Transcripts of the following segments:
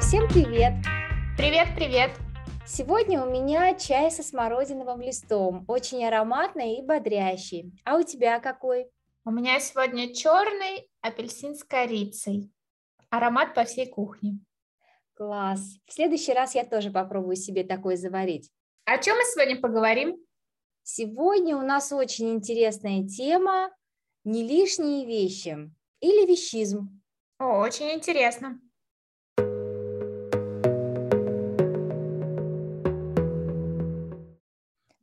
Всем привет! Привет-привет! Сегодня у меня чай со смородиновым листом, очень ароматный и бодрящий. А у тебя какой? У меня сегодня черный апельсин с корицей. Аромат по всей кухне. Класс. В следующий раз я тоже попробую себе такой заварить. О чем мы сегодня поговорим? Сегодня у нас очень интересная тема – не лишние вещи или вещизм. О, очень интересно.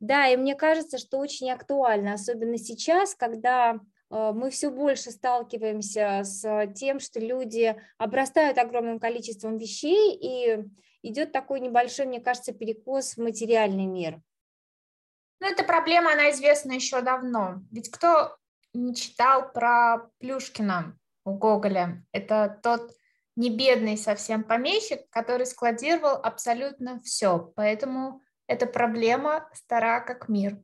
Да, и мне кажется, что очень актуально, особенно сейчас, когда э, мы все больше сталкиваемся с тем, что люди обрастают огромным количеством вещей, и идет такой небольшой, мне кажется, перекос в материальный мир. Ну, эта проблема, она известна еще давно. Ведь кто не читал про Плюшкина у Гоголя? Это тот не бедный совсем помещик, который складировал абсолютно все. Поэтому эта проблема стара как мир.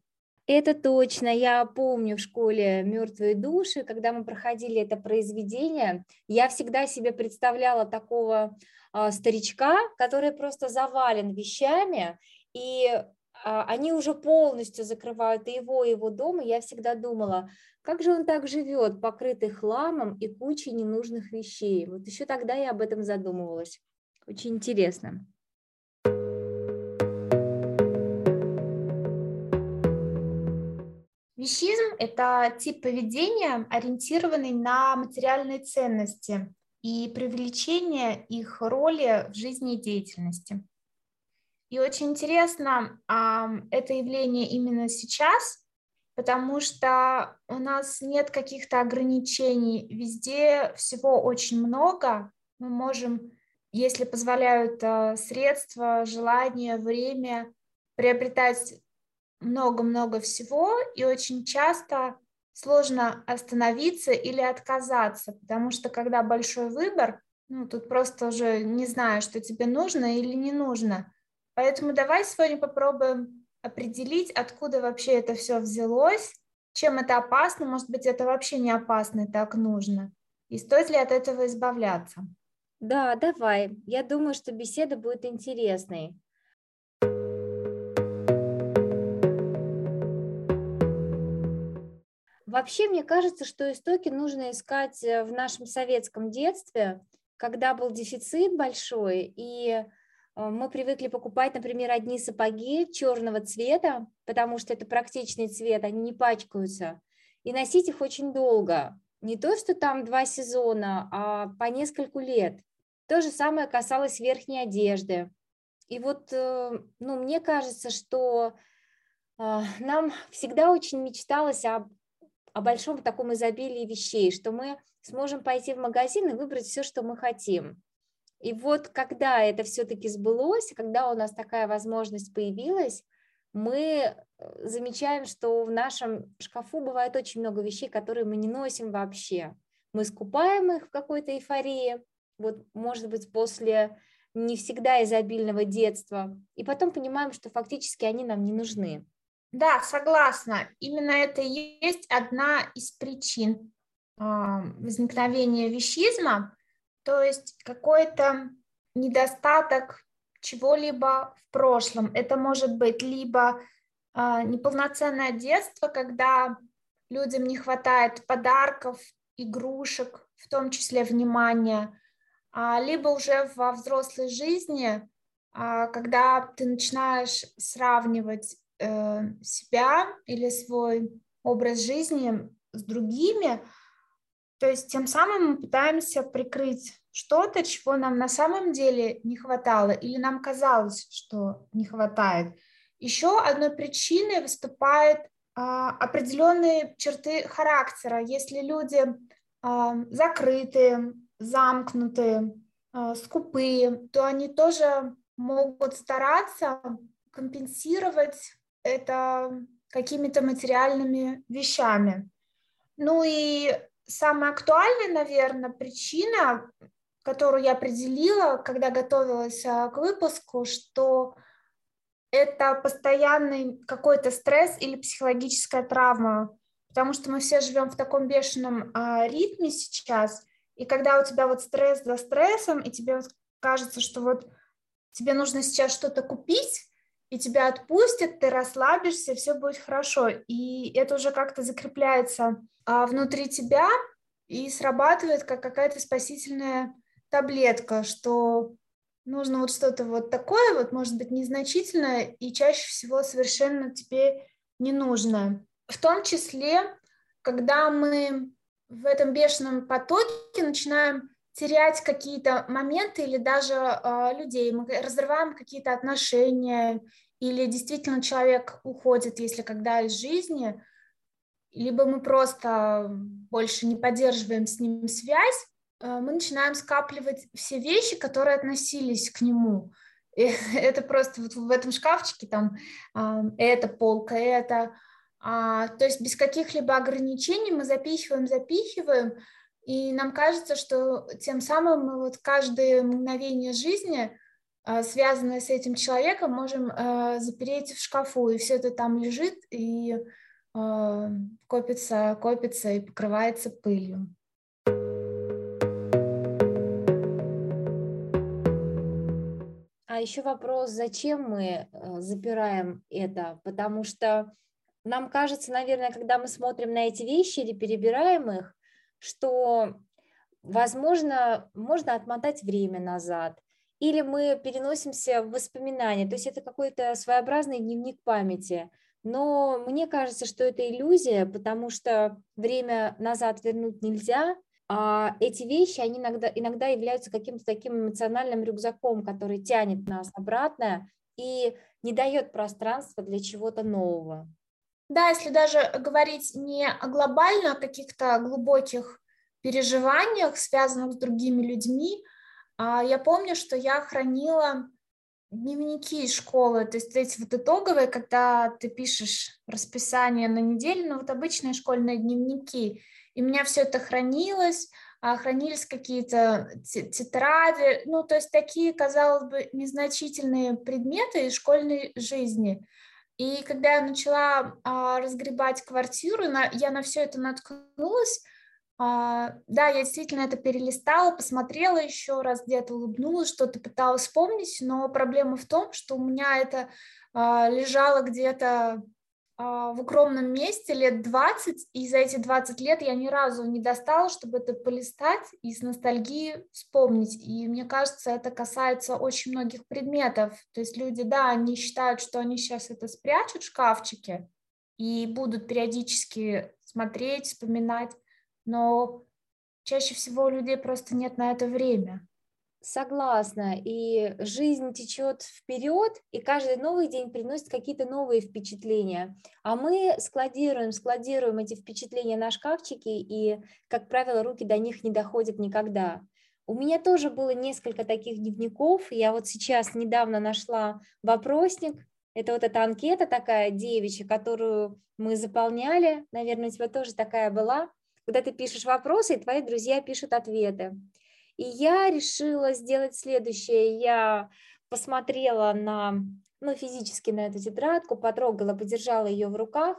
Это точно. Я помню в школе «Мертвые души», когда мы проходили это произведение, я всегда себе представляла такого э, старичка, который просто завален вещами, и э, они уже полностью закрывают и его, и его дом, и я всегда думала, как же он так живет, покрытый хламом и кучей ненужных вещей. Вот еще тогда я об этом задумывалась. Очень интересно. Вещизм – это тип поведения, ориентированный на материальные ценности и привлечение их роли в жизни и деятельности. И очень интересно а, это явление именно сейчас, потому что у нас нет каких-то ограничений, везде всего очень много, мы можем, если позволяют а, средства, желание, время, приобретать много-много всего, и очень часто сложно остановиться или отказаться, потому что когда большой выбор, ну, тут просто уже не знаю, что тебе нужно или не нужно. Поэтому давай сегодня попробуем определить, откуда вообще это все взялось, чем это опасно, может быть, это вообще не опасно, так нужно, и стоит ли от этого избавляться. Да, давай. Я думаю, что беседа будет интересной. Вообще, мне кажется, что истоки нужно искать э, в нашем советском детстве, когда был дефицит большой, и э, мы привыкли покупать, например, одни сапоги черного цвета, потому что это практичный цвет, они не пачкаются, и носить их очень долго. Не то, что там два сезона, а по нескольку лет. То же самое касалось верхней одежды. И вот, э, ну, мне кажется, что нам всегда очень мечталось об о большом таком изобилии вещей, что мы сможем пойти в магазин и выбрать все, что мы хотим. И вот когда это все-таки сбылось, когда у нас такая возможность появилась, мы э, замечаем, что в нашем шкафу бывает очень много вещей, которые мы не носим вообще. Мы скупаем их в какой-то эйфории, вот, может быть, после не всегда изобильного детства, и потом понимаем, что фактически они нам не нужны. Да, согласна. Именно это и есть одна из причин а, возникновения вещизма, то есть какой-то недостаток чего-либо в прошлом. Это может быть либо а, неполноценное детство, когда людям не хватает подарков, игрушек, в том числе внимания, а, либо уже во взрослой жизни, когда ты начинаешь сравнивать Э, себя или свой образ жизни с другими, то есть тем самым мы пытаемся прикрыть что-то, чего нам на самом деле не хватало или нам казалось, что не хватает. Еще одной причиной выступают а, определенные черты характера. Если люди а, закрытые, замкнутые, а, скупые, то они тоже могут стараться компенсировать это какими-то материальными вещами. Ну и самая актуальная, наверное, причина, которую я определила, когда готовилась а, к выпуску, что это постоянный какой-то стресс или психологическая травма, потому что мы все живем в таком бешеном а, ритме сейчас, и когда у тебя вот стресс за стрессом, и тебе кажется, что вот тебе нужно сейчас что-то купить, и тебя отпустят, ты расслабишься, все будет хорошо. И это уже как-то закрепляется а, внутри тебя и срабатывает как какая-то спасительная таблетка, что нужно вот что-то вот такое, вот может быть незначительное и чаще всего совершенно тебе не нужно. В том числе, когда мы в этом бешеном потоке начинаем терять какие-то моменты или даже э, людей, мы разрываем какие-то отношения, или действительно человек уходит, если когда из жизни, либо мы просто больше не поддерживаем с ним связь, э, мы начинаем скапливать все вещи, которые относились к нему. И это просто вот в этом шкафчике там э, это полка, это, а, то есть без каких-либо ограничений мы запихиваем, запихиваем, и нам кажется, что тем самым мы вот каждое мгновение жизни, а, связанное с этим человеком, можем а, запереть в шкафу, и все это там лежит и а, копится, копится и покрывается пылью. А еще вопрос, зачем мы запираем это? Потому что нам кажется, наверное, когда мы смотрим на эти вещи или перебираем их, что, возможно, можно отмотать время назад, или мы переносимся в воспоминания, то есть это какой-то своеобразный дневник памяти. Но мне кажется, что это иллюзия, потому что время назад вернуть нельзя, а эти вещи, они иногда, иногда являются каким-то таким эмоциональным рюкзаком, который тянет нас обратно и не дает пространства для чего-то нового. Да, если даже говорить не глобально о каких-то глубоких переживаниях, связанных с другими людьми, а я помню, что я хранила дневники из школы, то есть эти вот итоговые, когда ты пишешь расписание на неделю, ну вот обычные школьные дневники, и у меня все это хранилось, а хранились какие-то тетради, ну то есть такие, казалось бы, незначительные предметы из школьной жизни. И когда я начала а, разгребать квартиру, я на все это наткнулась. А, да, я действительно это перелистала, посмотрела еще раз, где-то улыбнулась, что-то пыталась вспомнить, но проблема в том, что у меня это а, лежало где-то а, в укромном месте лет 20, и за эти 20 лет я ни разу не достала, чтобы это полистать и с ностальгией вспомнить. И мне кажется, это касается очень многих предметов. То есть люди, да, они считают, что они сейчас это спрячут в шкафчике и будут периодически смотреть, вспоминать, но чаще всего у людей просто нет на это время. Согласна. И жизнь течет вперед, и каждый новый день приносит какие-то новые впечатления. А мы складируем, складируем эти впечатления на шкафчике, и, как правило, руки до них не доходят никогда. У меня тоже было несколько таких дневников. Я вот сейчас недавно нашла вопросник. Это вот эта анкета такая девичья, которую мы заполняли. Наверное, у тебя тоже такая была. Когда ты пишешь вопросы, и твои друзья пишут ответы. И я решила сделать следующее. Я посмотрела на, ну, физически на эту тетрадку, потрогала, подержала ее в руках,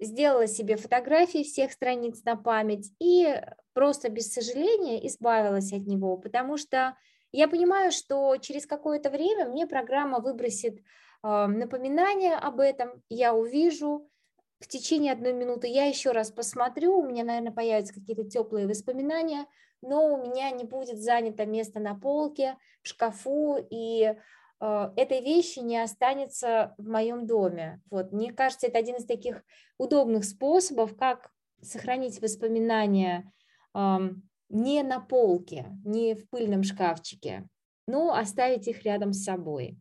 сделала себе фотографии всех страниц на память и просто без сожаления избавилась от него, потому что я понимаю, что через какое-то время мне программа выбросит э, напоминание об этом, я увижу, в течение одной минуты я еще раз посмотрю, у меня, наверное, появятся какие-то теплые воспоминания, но у меня не будет занято место на полке, в шкафу, и э, этой вещи не останется в моем доме. Вот, мне кажется, это один из таких удобных способов, как сохранить воспоминания э, не на полке, не в пыльном шкафчике, но оставить их рядом с собой.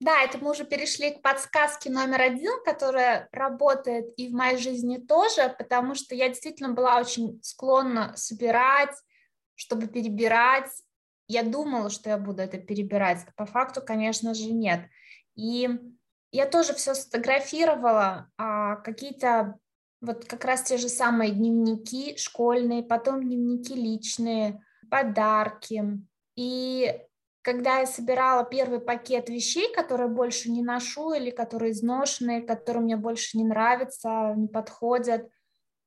Да, это мы уже перешли к подсказке номер один, которая работает и в моей жизни тоже, потому что я действительно была очень склонна собирать, чтобы перебирать. Я думала, что я буду это перебирать, по факту, конечно же, нет. И я тоже все сфотографировала, а какие-то вот как раз те же самые дневники школьные, потом дневники личные, подарки. И когда я собирала первый пакет вещей, которые больше не ношу или которые изношенные, которые мне больше не нравятся, не подходят,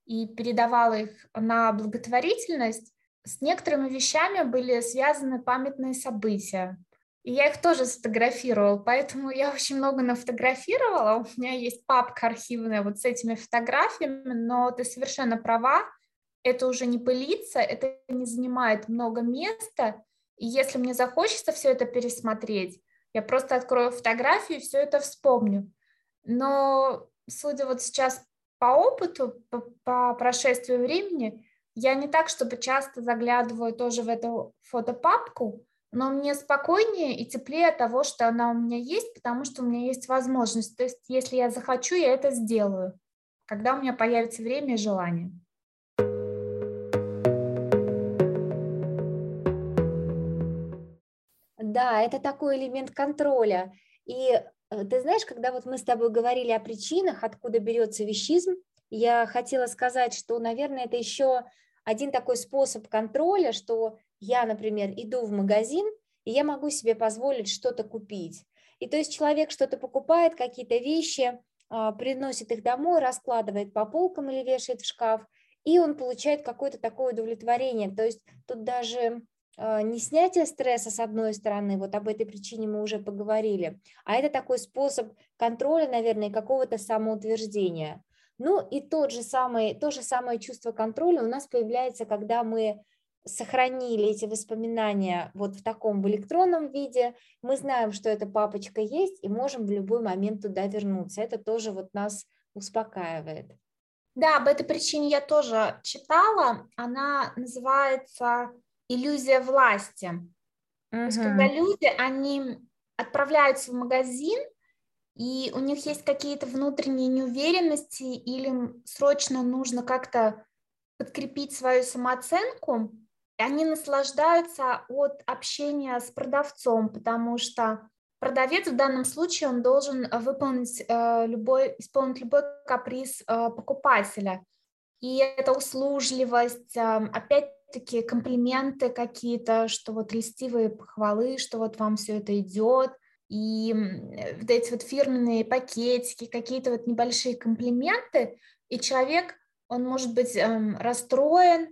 и передавала их на благотворительность, с некоторыми вещами были связаны памятные события. И я их тоже сфотографировала, поэтому я очень много нафотографировала. У меня есть папка архивная вот с этими фотографиями, но ты совершенно права, это уже не пылится, это не занимает много места. И если мне захочется все это пересмотреть, я просто открою фотографию и все это вспомню. Но, судя вот сейчас по опыту, по, по прошествию времени, я не так, чтобы часто заглядываю тоже в эту фотопапку, но мне спокойнее и теплее от того, что она у меня есть, потому что у меня есть возможность. То есть, если я захочу, я это сделаю, когда у меня появится время и желание. Да, это такой элемент контроля. И э, ты знаешь, когда вот мы с тобой говорили о причинах, откуда берется вещизм, я хотела сказать, что, наверное, это еще один такой способ контроля, что я, например, иду в магазин, и я могу себе позволить что-то купить. И то есть человек что-то покупает, какие-то вещи, а, приносит их домой, раскладывает по полкам или вешает в шкаф, и он получает какое-то такое удовлетворение. То есть тут даже не снятие стресса с одной стороны, вот об этой причине мы уже поговорили, а это такой способ контроля, наверное, какого-то самоутверждения. Ну и тот же самый, то же самое чувство контроля у нас появляется, когда мы сохранили эти воспоминания вот в таком в электронном виде, мы знаем, что эта папочка есть, и можем в любой момент туда вернуться. Это тоже вот нас успокаивает. Да, об этой причине я тоже читала. Она называется иллюзия власти. Угу. То есть, когда люди, они отправляются в магазин, и у них есть какие-то внутренние неуверенности, или срочно нужно как-то подкрепить свою самооценку, они наслаждаются от общения с продавцом, потому что продавец в данном случае он должен выполнить э, любой, исполнить любой каприз э, покупателя. И эта услужливость, э, опять-таки комплименты какие-то, что вот льстивые похвалы, что вот вам все это идет, и вот эти вот фирменные пакетики, какие-то вот небольшие комплименты, и человек, он может быть эм, расстроен,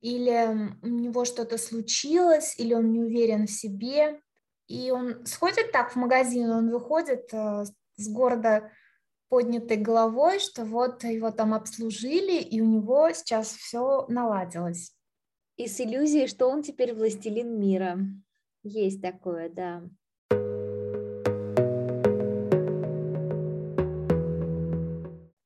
или у него что-то случилось, или он не уверен в себе, и он сходит так в магазин, он выходит э, с города поднятой головой, что вот его там обслужили, и у него сейчас все наладилось. И с иллюзией, что он теперь властелин мира. Есть такое, да.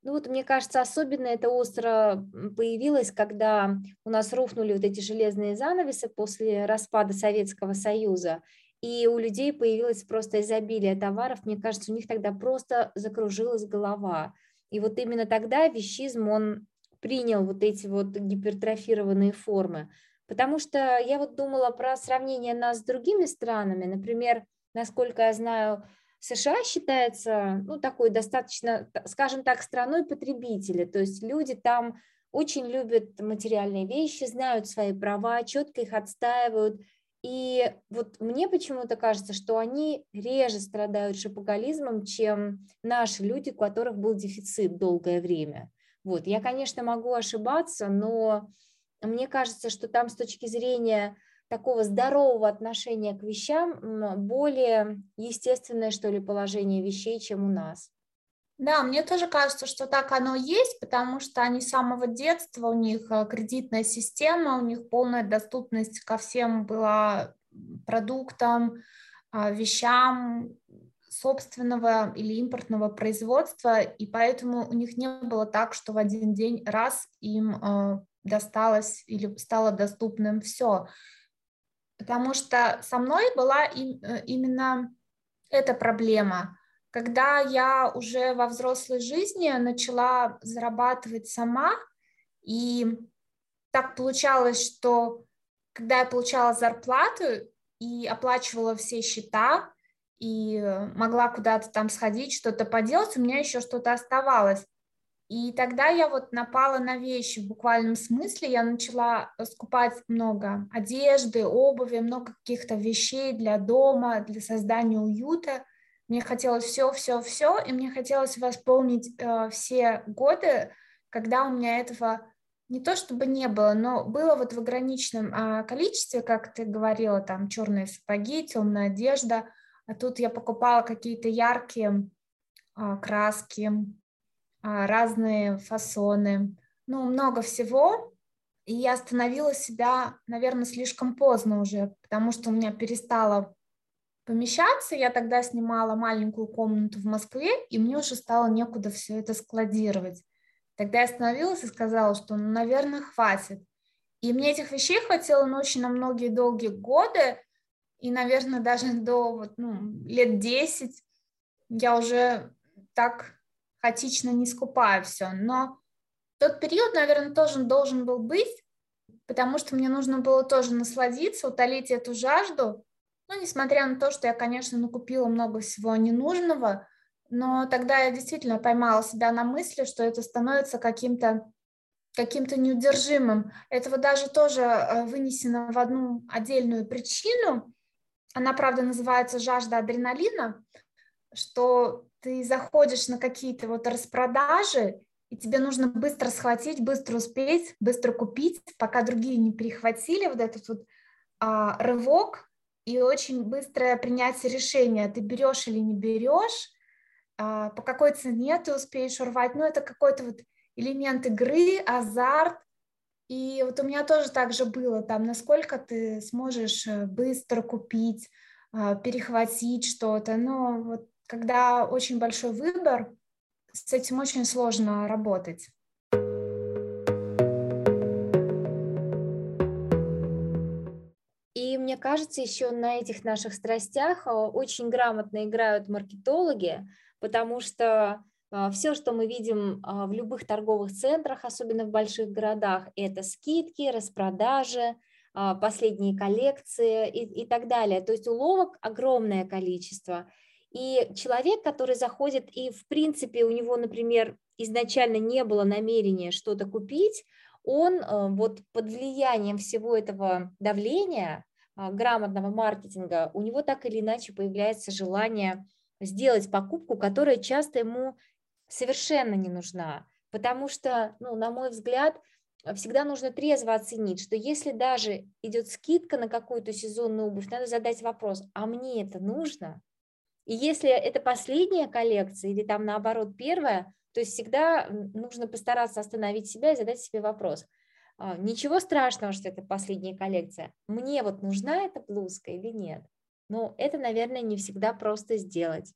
вот, мне кажется, особенно это остро появилось, когда у нас рухнули вот эти железные занавесы после распада Советского Союза, и у людей появилось просто изобилие товаров, мне кажется, у них тогда просто закружилась голова. И вот именно тогда вещизм, он принял вот эти вот гипертрофированные формы. Потому что я вот думала про сравнение нас с другими странами. Например, насколько я знаю, США считается, ну, такой достаточно, скажем так, страной потребителя, то есть люди там очень любят материальные вещи, знают свои права, четко их отстаивают, и вот мне почему-то кажется, что они реже страдают шопоголизмом, чем наши люди, у которых был дефицит долгое время. Вот, я, конечно, могу ошибаться, но мне кажется, что там с точки зрения такого здорового отношения к вещам более естественное, что ли, положение вещей, чем у нас. Да, мне тоже кажется, что так оно есть, потому что они с самого детства, у них э, кредитная система, у них полная доступность ко всем была продуктам, а, вещам собственного или импортного производства, и поэтому у них не было так, что в один день раз им э, досталось или стало доступным все потому что со мной была им, э, именно эта проблема. Когда я уже во взрослой жизни начала зарабатывать сама, и так получалось, что когда я получала зарплату и оплачивала все счета, и могла куда-то там сходить, что-то поделать, у меня еще что-то оставалось. И тогда я вот напала на вещи в буквальном смысле, я начала скупать много одежды, обуви, много каких-то вещей для дома, для создания уюта. Мне хотелось все, все, все, и мне хотелось восполнить э, все годы, когда у меня этого не то чтобы не было, но было вот в ограниченном а, количестве, как ты говорила, там черные сапоги, темная одежда, а тут я покупала какие-то яркие а, краски, а, разные фасоны, ну, много всего, и я остановила себя, наверное, слишком поздно уже, потому что у меня перестало помещаться. Я тогда снимала маленькую комнату в Москве, и мне уже стало некуда все это складировать. Тогда я остановилась и сказала, что, ну, наверное, хватит. И мне этих вещей хватило очень на многие долгие годы, и, наверное, даже до вот, ну, лет 10 я уже так хаотично не скупаю все. Но тот период, наверное, тоже должен был быть, потому что мне нужно было тоже насладиться, утолить эту жажду. Ну, несмотря на то, что я, конечно, накупила много всего ненужного, но тогда я действительно поймала себя на мысли, что это становится каким-то каким-то неудержимым. Этого даже тоже э, вынесено в одну отдельную причину. Она, правда, называется жажда адреналина, что ты заходишь на какие-то вот распродажи, и тебе нужно быстро схватить, быстро успеть, быстро купить, пока другие не перехватили вот этот вот а, рывок и очень быстрое принятие решения, ты берешь или не берешь, а, по какой цене ты успеешь урвать, ну это какой-то вот элемент игры, азарт, и вот у меня тоже так же было, там, насколько ты сможешь э, быстро купить, а, перехватить что-то, но вот когда очень большой выбор, с этим очень сложно работать. И мне кажется, еще на этих наших страстях а, очень грамотно играют маркетологи, потому что все, что мы видим а, в любых торговых центрах, особенно в больших городах, это скидки, распродажи, последние коллекции и, и так далее. То есть уловок огромное количество. И человек, который заходит и, в принципе, у него, например, изначально не было намерения что-то купить, он вот под влиянием всего этого давления, а, грамотного маркетинга, у него так или иначе появляется желание сделать покупку, которая часто ему совершенно не нужна. Потому что, ну, на мой взгляд, всегда нужно трезво оценить, что если даже идет скидка на какую-то сезонную обувь, надо задать вопрос, а мне это нужно? И если это последняя коллекция или там наоборот первая, то есть всегда нужно постараться остановить себя и задать себе вопрос. А, ничего страшного, что это последняя коллекция. Мне вот нужна эта блузка или нет? Но это, наверное, не всегда просто сделать.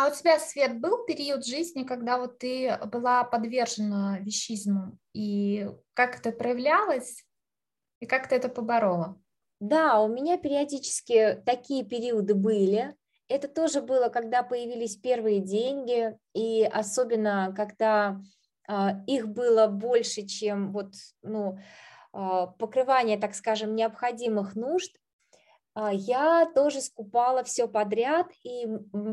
А у тебя, Свет, был период жизни, когда вот ты была подвержена вещизму, и как это проявлялось? И как ты это поборола? Да, у меня периодически такие периоды были. Это тоже было, когда появились первые деньги, и особенно когда а, их было больше, чем вот, ну, а, покрывание, так скажем, необходимых нужд, я тоже скупала все подряд, и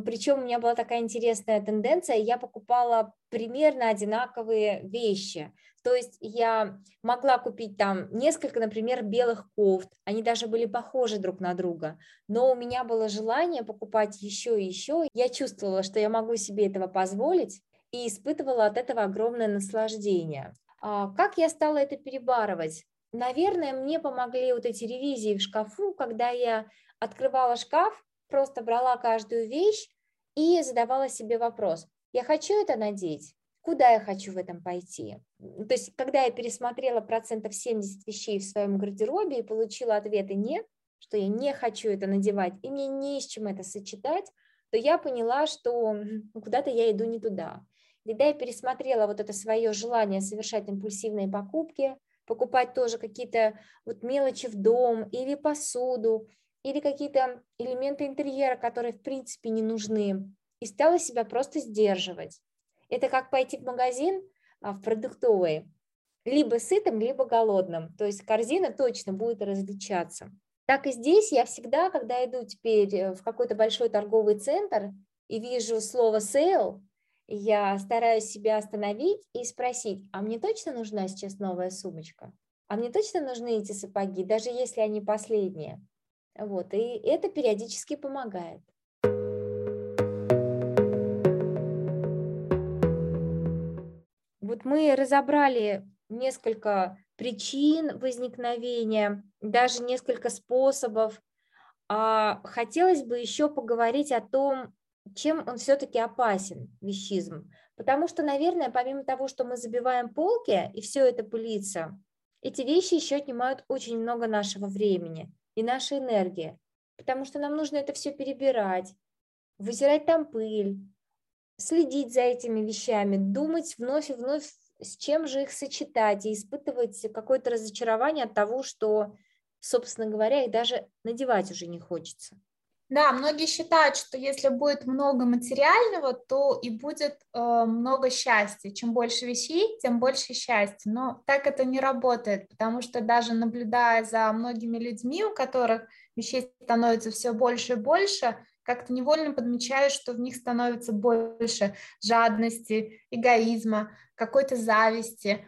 причем у меня была такая интересная тенденция, я покупала примерно одинаковые вещи. То есть я могла купить там несколько, например, белых кофт, они даже были похожи друг на друга, но у меня было желание покупать еще и еще. Я чувствовала, что я могу себе этого позволить и испытывала от этого огромное наслаждение. А как я стала это перебарывать? Наверное, мне помогли вот эти ревизии в шкафу, когда я открывала шкаф, просто брала каждую вещь и задавала себе вопрос, я хочу это надеть? куда я хочу в этом пойти. То есть, когда я пересмотрела процентов 70 вещей в своем гардеробе и получила ответы «нет», что я не хочу это надевать, и мне не с чем это сочетать, то я поняла, что куда-то я иду не туда. Когда я пересмотрела вот это свое желание совершать импульсивные покупки, покупать тоже какие-то вот мелочи в дом или посуду, или какие-то элементы интерьера, которые в принципе не нужны, и стала себя просто сдерживать. Это как пойти в магазин, а, в продуктовый, либо сытым, либо голодным. То есть корзина точно будет различаться. Так и здесь я всегда, когда иду теперь э, в какой-то большой торговый центр и вижу слово sale, я стараюсь себя остановить и спросить, а мне точно нужна сейчас новая сумочка? А мне точно нужны эти сапоги, даже если они последние? Вот, и это периодически помогает. Вот мы разобрали несколько причин возникновения, даже несколько способов. А хотелось бы еще поговорить о том, чем он все-таки опасен, вещизм. Потому что, наверное, помимо того, что мы забиваем полки и все это пылится, эти вещи еще отнимают очень много нашего времени и нашей энергии, потому что нам нужно это все перебирать, вытирать там пыль, следить за этими вещами, думать вновь и вновь, с чем же их сочетать и испытывать какое-то разочарование от того, что, собственно говоря, их даже надевать уже не хочется. Да, многие считают, что если будет много материального, то и будет э, много счастья. Чем больше вещей, тем больше счастья. Но так это не работает, потому что даже наблюдая за многими людьми, у которых вещей становится все больше и больше, как-то невольно подмечаю, что в них становится больше жадности, эгоизма, какой-то зависти.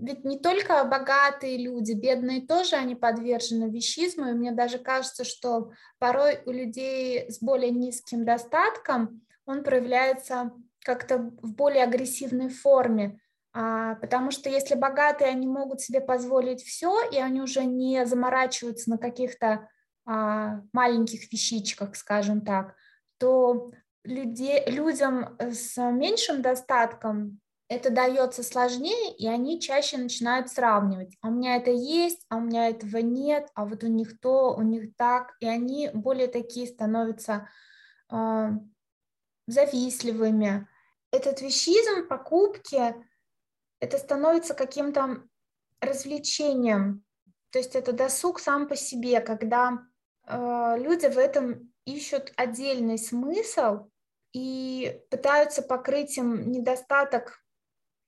Ведь не только богатые люди, бедные тоже, они подвержены вещизму, и мне даже кажется, что порой у людей с более низким достатком он проявляется как-то в более агрессивной форме, а, потому что если богатые, они могут себе позволить все, и они уже не заморачиваются на каких-то а, маленьких вещичках, скажем так, то люди, людям с меньшим достатком это дается сложнее, и они чаще начинают сравнивать. А у меня это есть, а у меня этого нет, а вот у них то, у них так, и они более такие становятся э, завистливыми. Этот вещизм, покупки, это становится каким-то развлечением, то есть это досуг сам по себе, когда а, люди в этом ищут отдельный смысл и пытаются покрыть им недостаток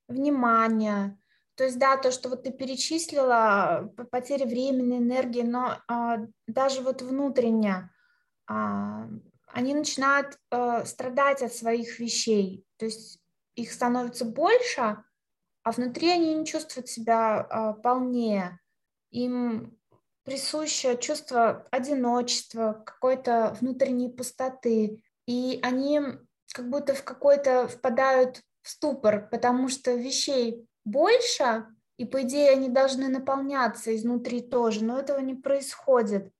внимания. То есть, да, то, что вот ты перечислила, потеря времени, энергии, но а, даже вот внутренне а, они начинают а, страдать от своих вещей. То есть их становится больше, а внутри они не чувствуют себя а, полнее. Им присуще чувство одиночества, какой-то внутренней пустоты, и они как будто в какой-то впадают ступор, потому что вещей больше, и по идее они должны наполняться изнутри тоже, но этого не происходит.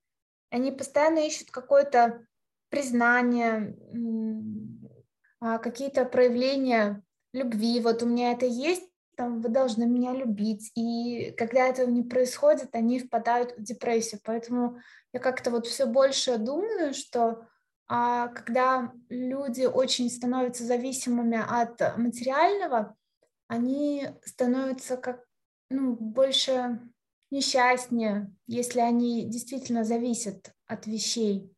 Они постоянно ищут какое-то признание, а, какие-то проявления любви. Вот у меня это есть, там, вы должны меня любить. И когда этого не происходит, они впадают в депрессию. Поэтому я как-то вот все больше думаю, что когда люди очень становятся зависимыми от материального, они становятся как ну, больше несчастнее, если они действительно зависят от вещей.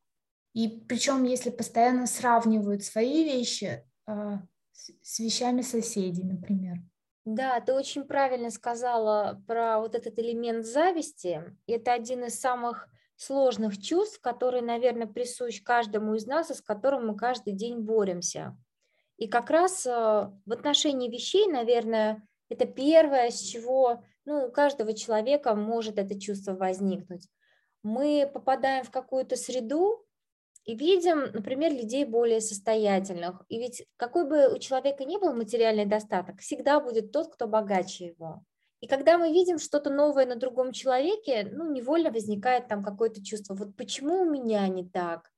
И причем, если постоянно сравнивают свои вещи э, с вещами соседей, например. Да, ты очень правильно сказала про вот этот элемент зависти. Это один из самых сложных чувств, который, наверное, присущ каждому из нас и с которым мы каждый день боремся. И как раз э, в отношении вещей, наверное, это первое, с чего ну, у каждого человека может это чувство возникнуть. Мы попадаем в какую-то среду, и видим, например, людей более состоятельных. И ведь какой бы у человека ни был материальный достаток, всегда будет тот, кто богаче его. И когда мы видим что-то новое на другом человеке, ну, невольно возникает там какое-то чувство, вот почему у меня не так?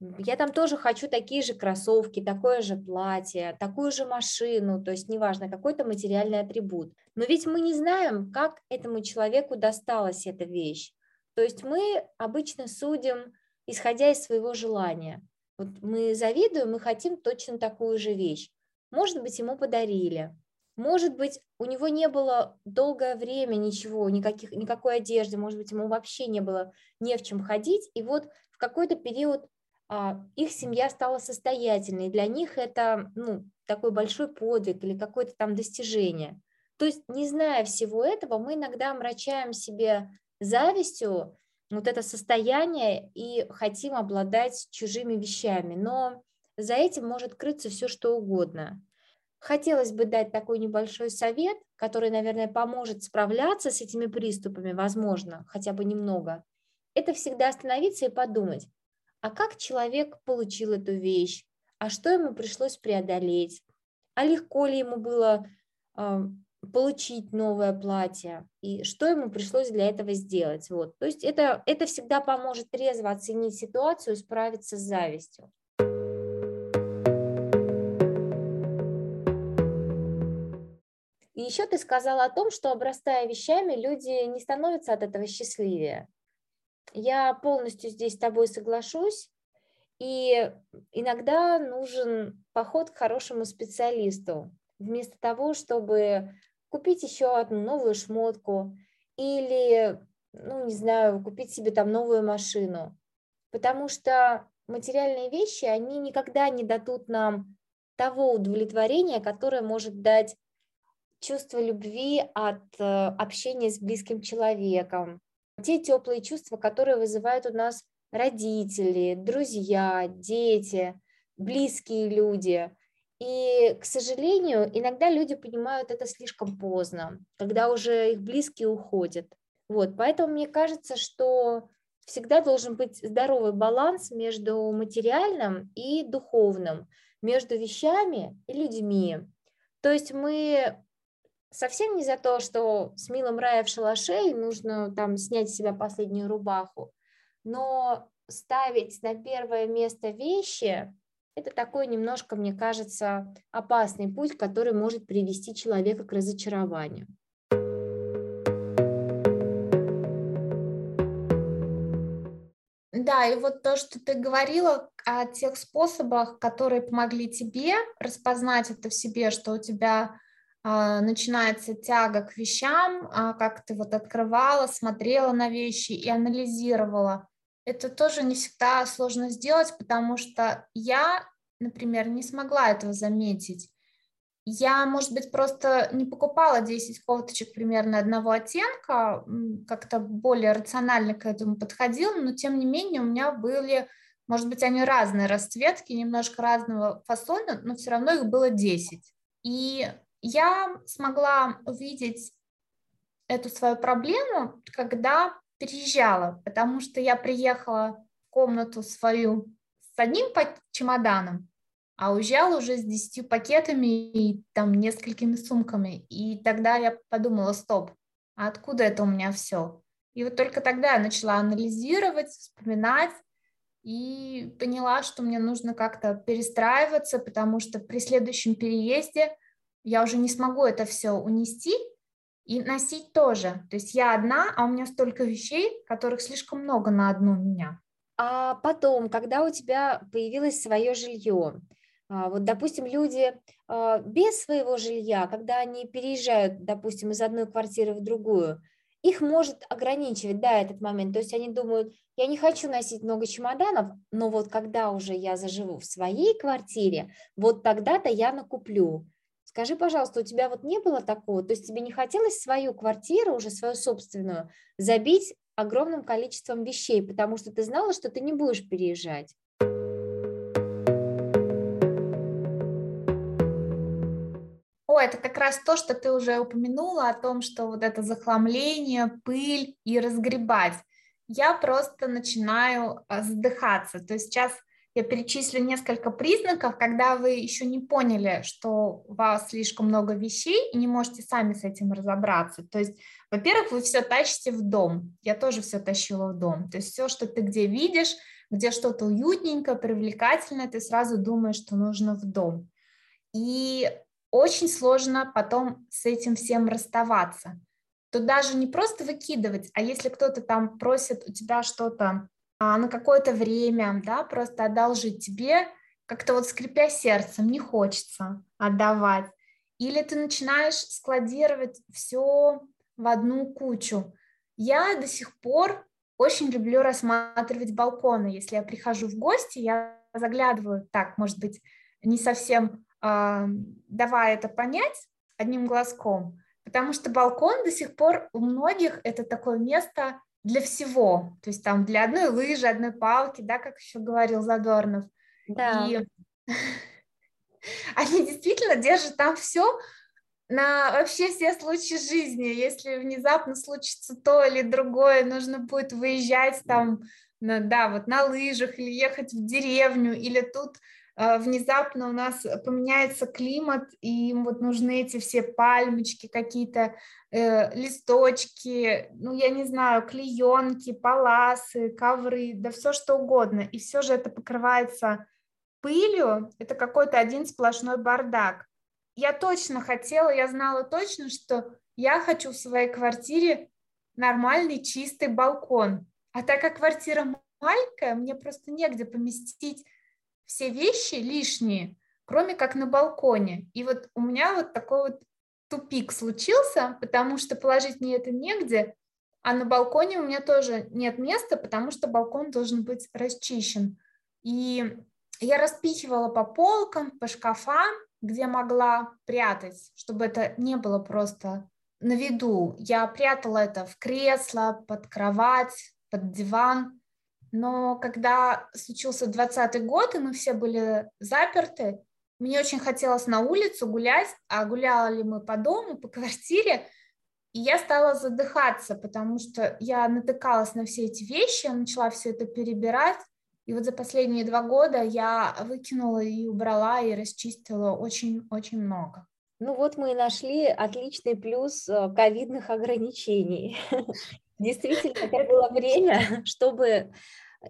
Я там тоже хочу такие же кроссовки, такое же платье, такую же машину, то есть неважно, какой-то материальный атрибут. Но ведь мы не знаем, как этому человеку досталась эта вещь. То есть мы обычно судим исходя из своего желания. Вот мы завидуем, мы хотим точно такую же вещь. Может быть, ему подарили. Может быть, у него не было долгое время ничего, никаких, никакой одежды, может быть, ему вообще не было не в чем ходить. И вот в какой-то период а, их семья стала состоятельной. Для них это ну, такой большой подвиг или какое-то там достижение. То есть, не зная всего этого, мы иногда омрачаем себе завистью вот это состояние и хотим обладать чужими вещами, но за этим может крыться все, что угодно. Хотелось бы дать такой небольшой совет, который, наверное, поможет справляться с этими приступами, возможно, хотя бы немного. Это всегда остановиться и подумать, а как человек получил эту вещь, а что ему пришлось преодолеть, а легко ли ему было получить новое платье, и что ему пришлось для этого сделать. Вот. То есть это, это всегда поможет трезво оценить ситуацию, справиться с завистью. И еще ты сказала о том, что обрастая вещами, люди не становятся от этого счастливее. Я полностью здесь с тобой соглашусь. И иногда нужен поход к хорошему специалисту, вместо того, чтобы купить еще одну новую шмотку или, ну, не знаю, купить себе там новую машину. Потому что материальные вещи, они никогда не дадут нам того удовлетворения, которое может дать чувство любви от э, общения с близким человеком, те теплые чувства, которые вызывают у нас родители, друзья, дети, близкие люди. И, к сожалению, иногда люди понимают это слишком поздно, когда уже их близкие уходят. Вот, поэтому мне кажется, что всегда должен быть здоровый баланс между материальным и духовным, между вещами и людьми. То есть мы совсем не за то, что с милым рая в шалаше и нужно там снять с себя последнюю рубаху, но ставить на первое место вещи – это такой немножко, мне кажется, опасный путь, который может привести человека к разочарованию. Да, и вот то, что ты говорила о тех способах, которые помогли тебе распознать это в себе, что у тебя начинается тяга к вещам, а, как ты вот открывала, смотрела на вещи и анализировала. Это тоже не всегда сложно сделать, потому что я, например, не смогла этого заметить. Я, может быть, просто не покупала 10 кофточек примерно одного оттенка, как-то более рационально к этому подходила, но тем не менее у меня были, может быть, они разные расцветки, немножко разного фасона, но все равно их было 10. И я смогла увидеть эту свою проблему, когда переезжала, потому что я приехала в комнату свою с одним чемоданом, а уезжала уже с десятью пакетами и там несколькими сумками. И тогда я подумала, стоп, а откуда это у меня все? И вот только тогда я начала анализировать, вспоминать и поняла, что мне нужно как-то перестраиваться, потому что при следующем переезде – я уже не смогу это все унести и носить тоже. То есть я одна, а у меня столько вещей, которых слишком много на одну меня. А потом, когда у тебя появилось свое жилье, а, вот, допустим, люди а, без своего жилья, когда они переезжают, допустим, из одной квартиры в другую, их может ограничивать, да, этот момент. То есть они думают, я не хочу носить много чемоданов, но вот когда уже я заживу в своей квартире, вот тогда-то я накуплю. Скажи, пожалуйста, у тебя вот не было такого? То есть тебе не хотелось свою квартиру, уже свою собственную, забить огромным количеством вещей, потому что ты знала, что ты не будешь переезжать? О, это как раз то, что ты уже упомянула о том, что вот это захламление, пыль и разгребать. Я просто начинаю а, задыхаться. То есть сейчас я перечислю несколько признаков, когда вы еще не поняли, что у вас слишком много вещей и не можете сами с этим разобраться. То есть, во-первых, вы все тащите в дом. Я тоже все тащила в дом. То есть все, что ты где видишь, где что-то уютненькое, привлекательное, ты сразу думаешь, что нужно в дом. И очень сложно потом с этим всем расставаться. То даже не просто выкидывать, а если кто-то там просит у тебя что-то а, на какое-то время, да, просто одолжить тебе, как-то вот скрипя сердцем, не хочется отдавать. Или ты начинаешь складировать все в одну кучу. Я до сих пор очень люблю рассматривать балконы. Если я прихожу в гости, я заглядываю, так, может быть, не совсем э, давая это понять одним глазком, потому что балкон до сих пор у многих это такое место для всего, то есть там для одной лыжи, одной палки, да, как еще говорил Задорнов. Да. И они действительно держат там все на вообще все случаи жизни. Если внезапно случится то или другое, нужно будет выезжать там, на, да, вот на лыжах или ехать в деревню, или тут внезапно у нас поменяется климат, и им вот нужны эти все пальмочки, какие-то э, листочки, ну, я не знаю, клеенки, паласы, ковры, да все что угодно. И все же это покрывается пылью, это какой-то один сплошной бардак. Я точно хотела, я знала точно, что я хочу в своей квартире нормальный чистый балкон. А так как квартира маленькая, мне просто негде поместить все вещи лишние, кроме как на балконе. И вот у меня вот такой вот тупик случился, потому что положить мне это негде, а на балконе у меня тоже нет места, потому что балкон должен быть расчищен. И я распихивала по полкам, по шкафам, где могла прятать, чтобы это не было просто на виду. Я прятала это в кресло, под кровать, под диван, но когда случился 20 год, и мы все были заперты, мне очень хотелось на улицу гулять, а гуляли мы по дому, по квартире, и я стала задыхаться, потому что я натыкалась на все эти вещи, начала все это перебирать, и вот за последние два года я выкинула и убрала, и расчистила очень-очень много. Ну вот мы и нашли отличный плюс э, ковидных ограничений. Действительно, это было время, чтобы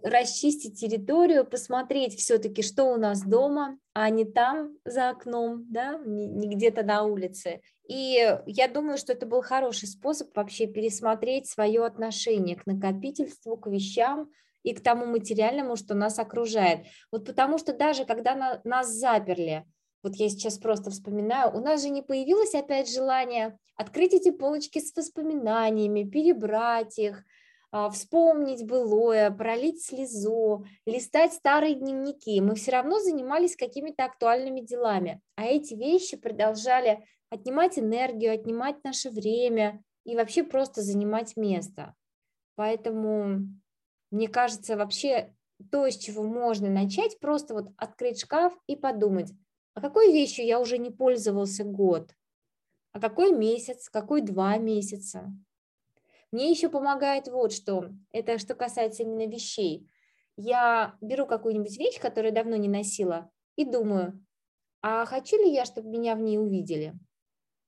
расчистить территорию, посмотреть все-таки, что у нас дома, а не там за окном, да, не, где-то на улице. И я думаю, что это был хороший способ вообще пересмотреть свое отношение к накопительству, к вещам и к тому материальному, что нас окружает. Вот потому что даже когда на, нас заперли, вот я сейчас просто вспоминаю, у нас же не появилось опять желание открыть эти полочки с воспоминаниями, перебрать их, а, вспомнить былое, пролить слезу, листать старые дневники. Мы все равно занимались какими-то актуальными делами, а эти вещи продолжали отнимать энергию, отнимать наше время и вообще просто занимать место. Поэтому, мне кажется, вообще то, с чего можно начать, просто вот открыть шкаф и подумать, а какой вещью я уже не пользовался год, а какой месяц, какой два месяца. Мне еще помогает вот что, это что касается именно вещей. Я беру какую-нибудь вещь, которую давно не носила, и думаю, а хочу ли я, чтобы меня в ней увидели?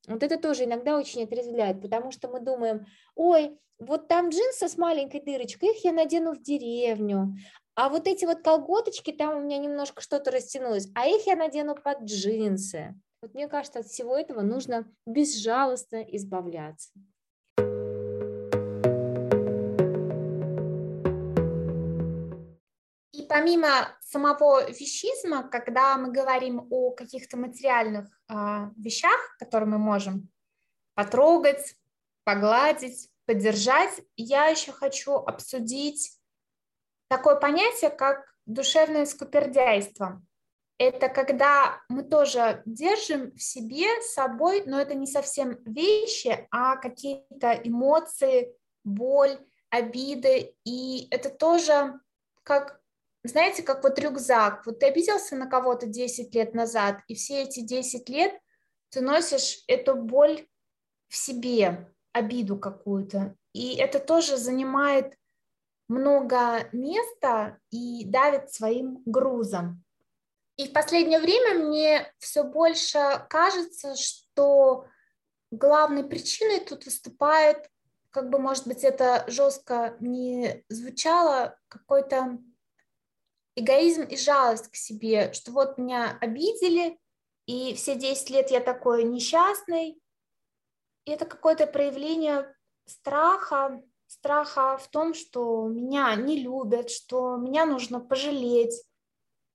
Вот это тоже иногда очень отрезвляет, потому что мы думаем, ой, вот там джинсы с маленькой дырочкой, их я надену в деревню, а вот эти вот колготочки, там у меня немножко что-то растянулось, а их я надену под джинсы. Вот мне кажется, от всего этого нужно безжалостно избавляться. И помимо самого вещизма, когда мы говорим о каких-то материальных э, вещах, которые мы можем потрогать, погладить, поддержать, я еще хочу обсудить такое понятие, как душевное скупердяйство. Это когда мы тоже держим в себе, с собой, но это не совсем вещи, а какие-то эмоции, боль, обиды. И это тоже как, знаете, как вот рюкзак. Вот ты обиделся на кого-то 10 лет назад, и все эти 10 лет ты носишь эту боль в себе, обиду какую-то. И это тоже занимает много места и давит своим грузом. И в последнее время мне все больше кажется, что главной причиной тут выступает, как бы, может быть, это жестко не звучало, какой-то эгоизм и жалость к себе, что вот меня обидели, и все 10 лет я такой несчастный. И это какое-то проявление страха, страха в том, что меня не любят, что меня нужно пожалеть,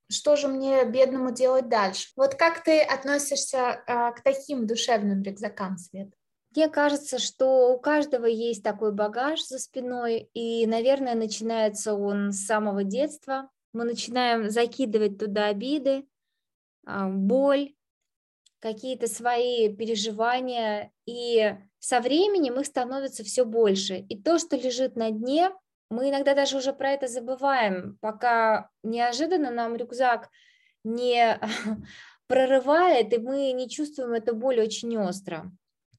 что же мне, бедному, делать дальше? Вот как ты относишься а, к таким душевным рюкзакам, Свет? Мне кажется, что у каждого есть такой багаж за спиной, и, наверное, начинается он с самого детства. Мы начинаем закидывать туда обиды, а, боль, какие-то свои переживания, и со временем их становится все больше. И то, что лежит на дне, мы иногда даже уже про это забываем, пока неожиданно нам рюкзак не прорывает, и мы не чувствуем эту боль очень остро.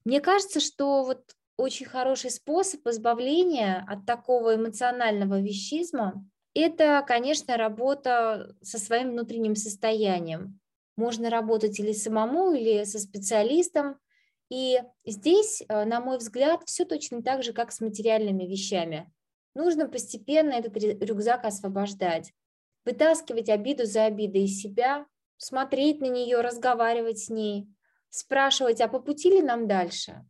Мне кажется, что вот очень хороший способ избавления от такого эмоционального вещизма – это, конечно, работа со своим внутренним состоянием. Можно работать или самому, или со специалистом. И здесь, э, на мой взгляд, все точно так же, как с материальными вещами. Нужно постепенно этот рюкзак освобождать, вытаскивать обиду за обидой из себя, смотреть на нее, разговаривать с ней, спрашивать, а по пути ли нам дальше?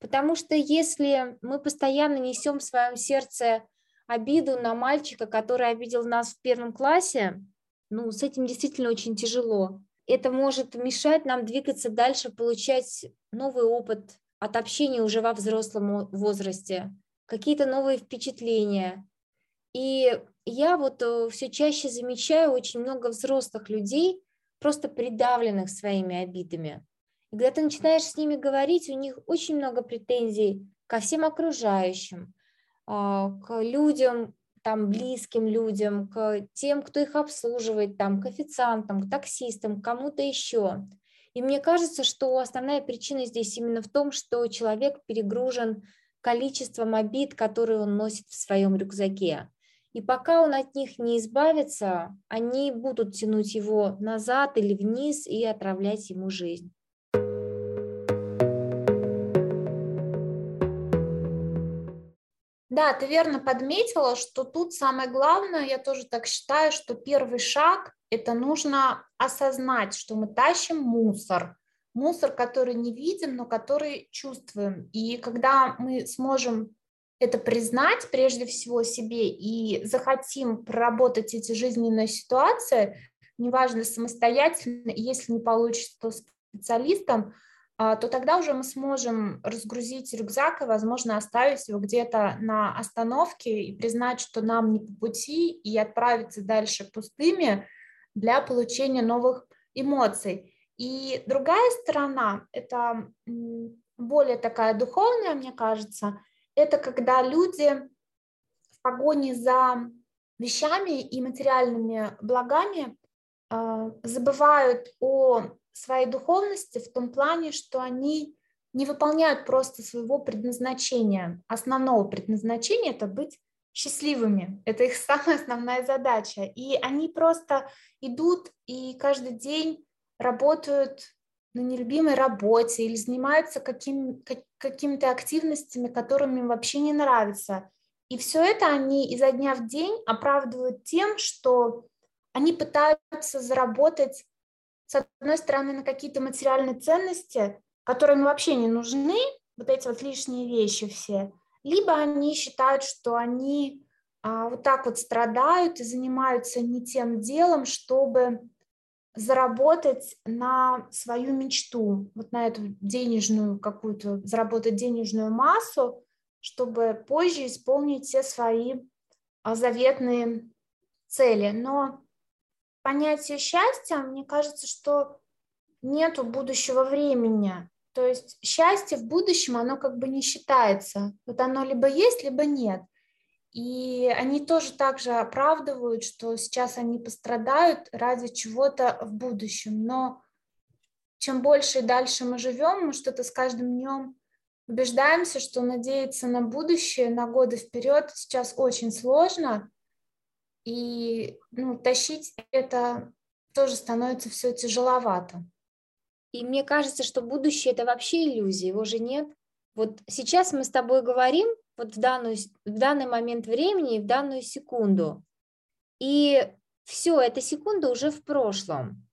Потому что если мы постоянно несем в своем сердце обиду на мальчика, который обидел нас в первом классе, ну, с этим действительно очень тяжело. Это может мешать нам двигаться дальше, получать новый опыт от общения уже во взрослом возрасте, какие-то новые впечатления. И я вот э, все чаще замечаю очень много взрослых людей, просто придавленных своими обидами. И когда ты начинаешь с ними говорить, у них очень много претензий ко всем окружающим, а, к людям, там, близким людям, к тем, кто их обслуживает, там, к официантам, к таксистам, к кому-то еще. И мне кажется, что основная причина здесь именно в том, что человек перегружен количеством обид, которые он носит в своем рюкзаке. И пока он от них не избавится, они будут тянуть его назад или вниз и отравлять ему жизнь. Да, ты верно подметила, что тут самое главное, я тоже так считаю, что первый шаг – это нужно осознать, что мы тащим мусор, мусор, который не видим, но который чувствуем. И когда мы сможем это признать прежде всего себе и захотим проработать эти жизненные ситуации, неважно, самостоятельно, если не получится, то специалистом, то тогда уже мы сможем разгрузить рюкзак и, возможно, оставить его где-то на остановке и признать, что нам не по пути, и отправиться дальше пустыми для получения новых эмоций. И другая сторона, это более такая духовная, мне кажется, это когда люди в погоне за вещами и материальными благами а, забывают о своей духовности в том плане, что они не выполняют просто своего предназначения. Основного предназначения – это быть счастливыми. Это их самая основная задача. И они просто идут и каждый день работают на нелюбимой работе или занимаются каким, как, какими-то активностями, которыми им вообще не нравятся. И все это они изо дня в день оправдывают тем, что они пытаются заработать с одной стороны, на какие-то материальные ценности, которые им вообще не нужны, вот эти вот лишние вещи все, либо они считают, что они а, вот так вот страдают и занимаются не тем делом, чтобы заработать на свою мечту, вот на эту денежную какую-то, заработать денежную массу, чтобы позже исполнить все свои а, заветные цели. Но понятие счастья, мне кажется, что нету будущего времени. То есть счастье в будущем, оно как бы не считается. Вот оно либо есть, либо нет. И они тоже также оправдывают, что сейчас они пострадают ради чего-то в будущем. Но чем больше и дальше мы живем, мы что-то с каждым днем убеждаемся, что надеяться на будущее, на годы вперед сейчас очень сложно. И ну, тащить это тоже становится все тяжеловато. И мне кажется, что будущее это вообще иллюзия, его же нет. Вот сейчас мы с тобой говорим вот в, данную, в данный момент времени, в данную секунду. И все, эта секунда уже в прошлом.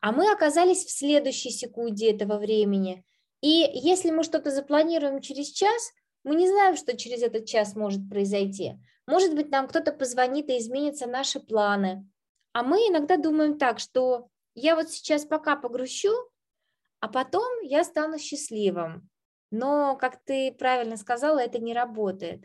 А мы оказались в следующей секунде этого времени. И если мы что-то запланируем через час, мы не знаем, что через этот час может произойти. Может быть, нам кто-то позвонит и изменятся наши планы. А мы иногда думаем так, что я вот сейчас пока погрущу, а потом я стану счастливым. Но, как ты правильно сказала, это не работает.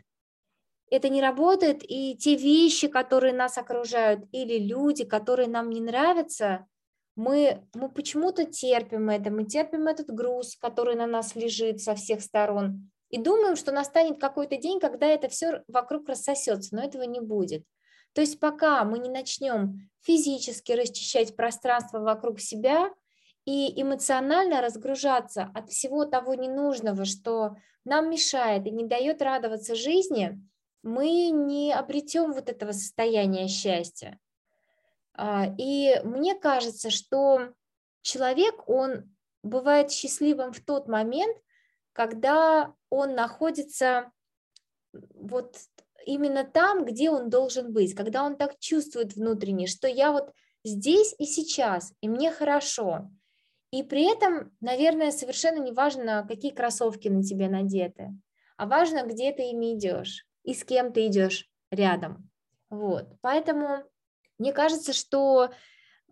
Это не работает, и те вещи, которые нас окружают, или люди, которые нам не нравятся, мы, мы почему-то терпим это, мы терпим этот груз, который на нас лежит со всех сторон и думаем, что настанет какой-то день, когда это все вокруг рассосется, но этого не будет. То есть пока мы не начнем физически расчищать пространство вокруг себя и эмоционально разгружаться от всего того ненужного, что нам мешает и не дает радоваться жизни, мы не обретем вот этого состояния счастья. А, и мне кажется, что человек, он бывает счастливым в тот момент, когда он находится вот именно там, где он должен быть, когда он так чувствует внутренне, что я вот здесь и сейчас, и мне хорошо. И при этом, наверное, совершенно не важно, какие кроссовки на тебе надеты, а важно, где ты ими идешь и с кем ты идешь рядом. Вот. Поэтому мне кажется, что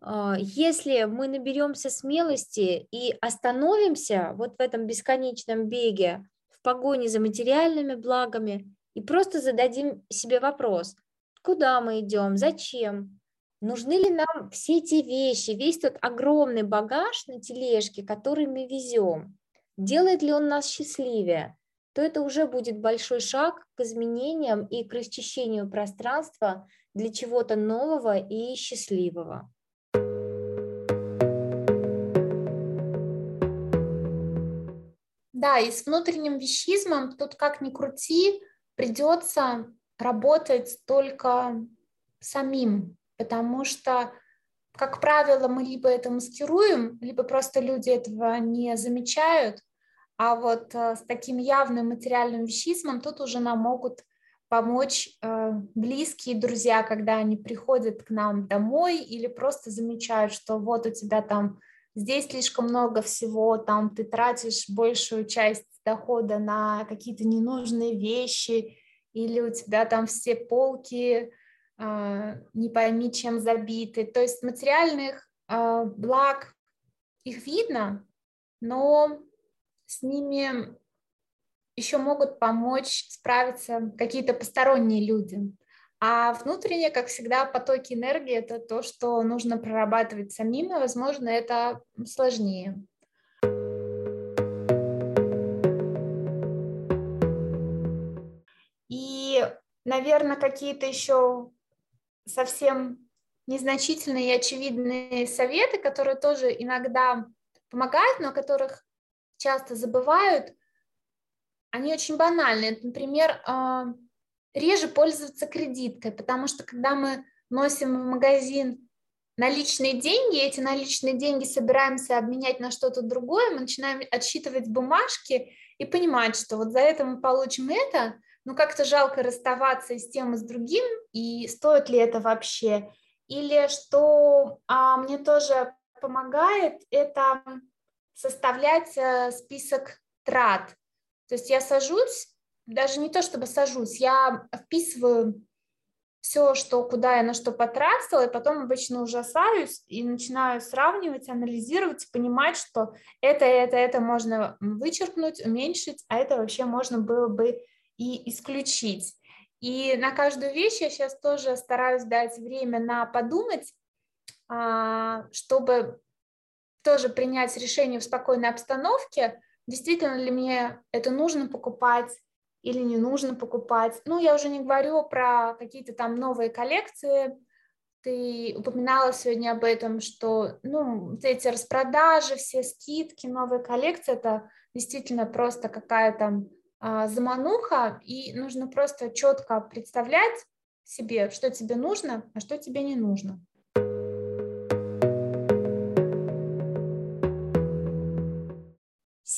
э, если мы наберемся смелости и остановимся вот в этом бесконечном беге в погоне за материальными благами и просто зададим себе вопрос, куда мы идем, зачем, нужны ли нам все эти вещи, весь тот огромный багаж на тележке, который мы везем, делает ли он нас счастливее, то это уже будет большой шаг к изменениям и к расчищению пространства для чего-то нового и счастливого. Да, и с внутренним вещизмом тут как ни крути, придется работать только самим, потому что, как правило, мы либо это маскируем, либо просто люди этого не замечают, а вот э, с таким явным материальным вещизмом тут уже нам могут помочь э, близкие друзья, когда они приходят к нам домой или просто замечают, что вот у тебя там здесь слишком много всего, там ты тратишь большую часть дохода на какие-то ненужные вещи, или у тебя там все полки э, не пойми чем забиты. То есть материальных э, благ их видно, но с ними еще могут помочь справиться какие-то посторонние люди. А внутренние, как всегда, потоки энергии – это то, что нужно прорабатывать самим, и, возможно, это сложнее. И, наверное, какие-то еще совсем незначительные и очевидные советы, которые тоже иногда помогают, но которых часто забывают, они очень банальные. Например, а, реже пользоваться кредиткой, потому что когда мы носим в магазин наличные деньги, эти наличные деньги собираемся обменять на что-то другое, мы начинаем отсчитывать бумажки и понимать, что вот за это мы получим это, ну как-то жалко расставаться с тем, и с другим, и стоит ли это вообще. Или что а, мне тоже помогает, это составлять э, список трат. То есть я сажусь, даже не то чтобы сажусь, я вписываю все, что, куда я на что потратила, и потом обычно ужасаюсь и начинаю сравнивать, анализировать, понимать, что это, это, это можно вычеркнуть, уменьшить, а это вообще можно было бы и исключить. И на каждую вещь я сейчас тоже стараюсь дать время на подумать, а, чтобы тоже принять решение в спокойной обстановке, действительно ли мне это нужно покупать или не нужно покупать. Ну, я уже не говорю про какие-то там новые коллекции. Ты упоминала сегодня об этом, что ну, эти распродажи, все скидки, новые коллекции, это действительно просто какая-то а, замануха, и нужно просто четко представлять себе, что тебе нужно, а что тебе не нужно.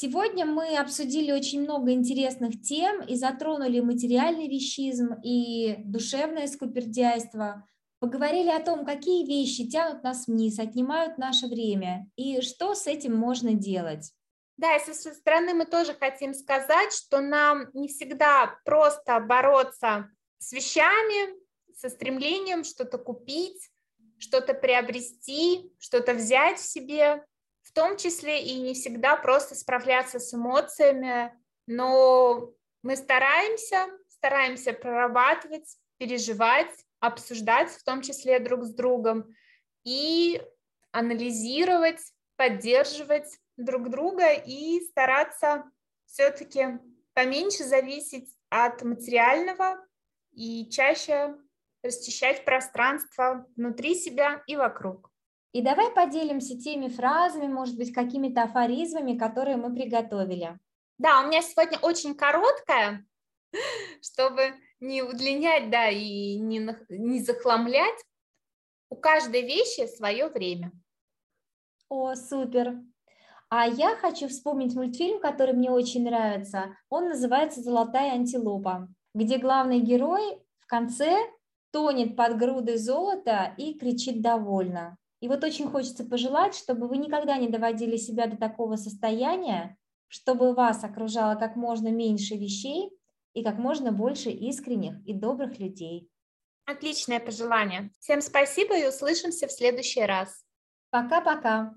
Сегодня мы обсудили очень много интересных тем и затронули материальный вещизм и душевное скупердяйство. Поговорили о том, какие вещи тянут нас вниз, отнимают наше время и что с этим можно делать. Да, и со своей стороны мы тоже хотим сказать, что нам не всегда просто бороться с вещами, со стремлением что-то купить, что-то приобрести, что-то взять в себе в том числе и не всегда просто справляться с эмоциями, но мы стараемся, стараемся прорабатывать, переживать, обсуждать, в том числе друг с другом, и анализировать, поддерживать друг друга и стараться все-таки поменьше зависеть от материального и чаще расчищать пространство внутри себя и вокруг. И давай поделимся теми фразами, может быть, какими-то афоризмами, которые мы приготовили. Да, у меня сегодня очень короткая, чтобы не удлинять, да, и не, не захламлять. У каждой вещи свое время. О, супер. А я хочу вспомнить мультфильм, который мне очень нравится. Он называется «Золотая антилопа», где главный герой в конце тонет под грудой золота и кричит довольно. И вот очень хочется пожелать, чтобы вы никогда не доводили себя до такого состояния, чтобы вас окружало как можно меньше вещей и как можно больше искренних и добрых людей. Отличное пожелание. Всем спасибо и услышимся в следующий раз. Пока-пока.